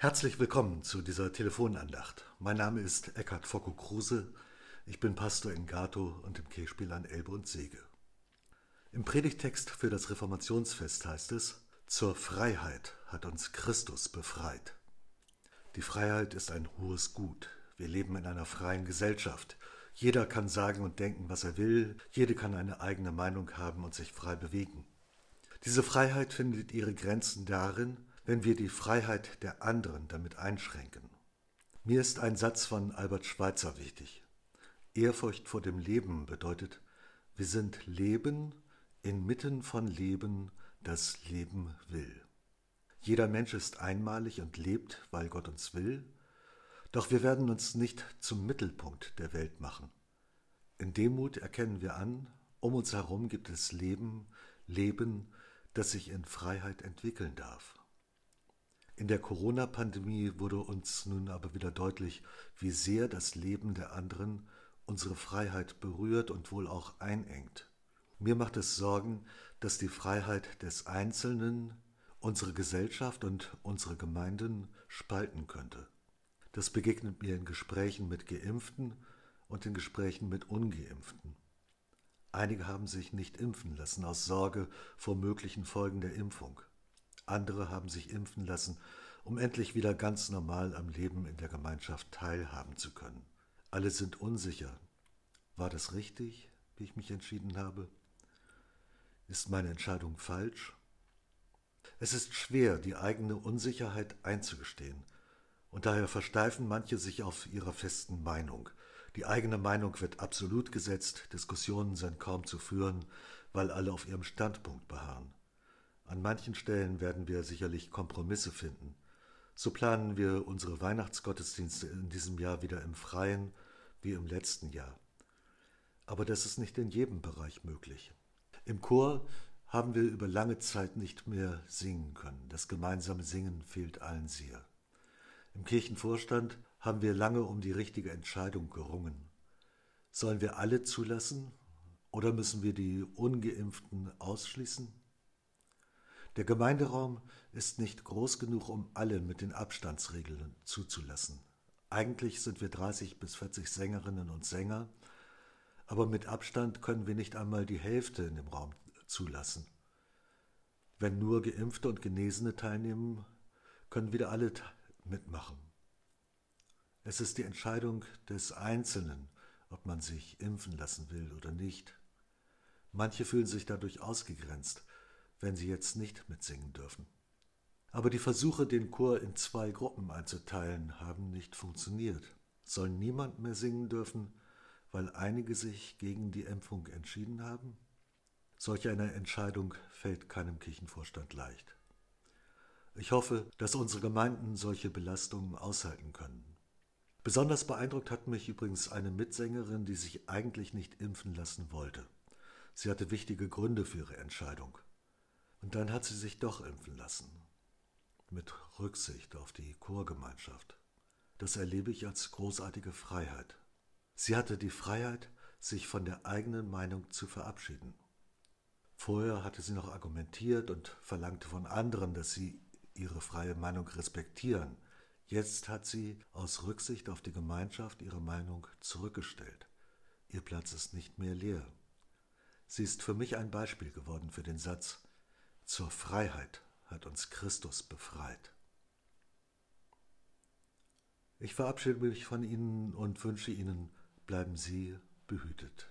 Herzlich willkommen zu dieser Telefonandacht. Mein Name ist Eckhard Focko Kruse. Ich bin Pastor in Gato und im Kirchspiel an Elbe und Sege. Im Predigtext für das Reformationsfest heißt es: Zur Freiheit hat uns Christus befreit. Die Freiheit ist ein hohes Gut. Wir leben in einer freien Gesellschaft. Jeder kann sagen und denken, was er will. Jede kann eine eigene Meinung haben und sich frei bewegen. Diese Freiheit findet ihre Grenzen darin, wenn wir die Freiheit der anderen damit einschränken. Mir ist ein Satz von Albert Schweitzer wichtig. Ehrfurcht vor dem Leben bedeutet, wir sind Leben inmitten von Leben, das Leben will. Jeder Mensch ist einmalig und lebt, weil Gott uns will, doch wir werden uns nicht zum Mittelpunkt der Welt machen. In Demut erkennen wir an, um uns herum gibt es Leben, Leben, das sich in Freiheit entwickeln darf. In der Corona-Pandemie wurde uns nun aber wieder deutlich, wie sehr das Leben der anderen unsere Freiheit berührt und wohl auch einengt. Mir macht es Sorgen, dass die Freiheit des Einzelnen unsere Gesellschaft und unsere Gemeinden spalten könnte. Das begegnet mir in Gesprächen mit Geimpften und in Gesprächen mit Ungeimpften. Einige haben sich nicht impfen lassen aus Sorge vor möglichen Folgen der Impfung. Andere haben sich impfen lassen, um endlich wieder ganz normal am Leben in der Gemeinschaft teilhaben zu können. Alle sind unsicher. War das richtig, wie ich mich entschieden habe? Ist meine Entscheidung falsch? Es ist schwer, die eigene Unsicherheit einzugestehen, und daher versteifen manche sich auf ihrer festen Meinung. Die eigene Meinung wird absolut gesetzt, Diskussionen sind kaum zu führen, weil alle auf ihrem Standpunkt beharren. An manchen Stellen werden wir sicherlich Kompromisse finden. So planen wir unsere Weihnachtsgottesdienste in diesem Jahr wieder im Freien wie im letzten Jahr. Aber das ist nicht in jedem Bereich möglich. Im Chor haben wir über lange Zeit nicht mehr singen können. Das gemeinsame Singen fehlt allen sehr. Im Kirchenvorstand haben wir lange um die richtige Entscheidung gerungen. Sollen wir alle zulassen oder müssen wir die ungeimpften ausschließen? Der Gemeinderaum ist nicht groß genug, um alle mit den Abstandsregeln zuzulassen. Eigentlich sind wir 30 bis 40 Sängerinnen und Sänger, aber mit Abstand können wir nicht einmal die Hälfte in dem Raum zulassen. Wenn nur Geimpfte und Genesene teilnehmen, können wieder alle mitmachen. Es ist die Entscheidung des Einzelnen, ob man sich impfen lassen will oder nicht. Manche fühlen sich dadurch ausgegrenzt, wenn sie jetzt nicht mitsingen dürfen. Aber die Versuche, den Chor in zwei Gruppen einzuteilen, haben nicht funktioniert. Soll niemand mehr singen dürfen, weil einige sich gegen die Impfung entschieden haben? Solch eine Entscheidung fällt keinem Kirchenvorstand leicht. Ich hoffe, dass unsere Gemeinden solche Belastungen aushalten können. Besonders beeindruckt hat mich übrigens eine Mitsängerin, die sich eigentlich nicht impfen lassen wollte. Sie hatte wichtige Gründe für ihre Entscheidung. Und dann hat sie sich doch impfen lassen. Mit Rücksicht auf die Chorgemeinschaft. Das erlebe ich als großartige Freiheit. Sie hatte die Freiheit, sich von der eigenen Meinung zu verabschieden. Vorher hatte sie noch argumentiert und verlangte von anderen, dass sie ihre freie Meinung respektieren. Jetzt hat sie aus Rücksicht auf die Gemeinschaft ihre Meinung zurückgestellt. Ihr Platz ist nicht mehr leer. Sie ist für mich ein Beispiel geworden für den Satz, zur Freiheit hat uns Christus befreit. Ich verabschiede mich von Ihnen und wünsche Ihnen, bleiben Sie behütet.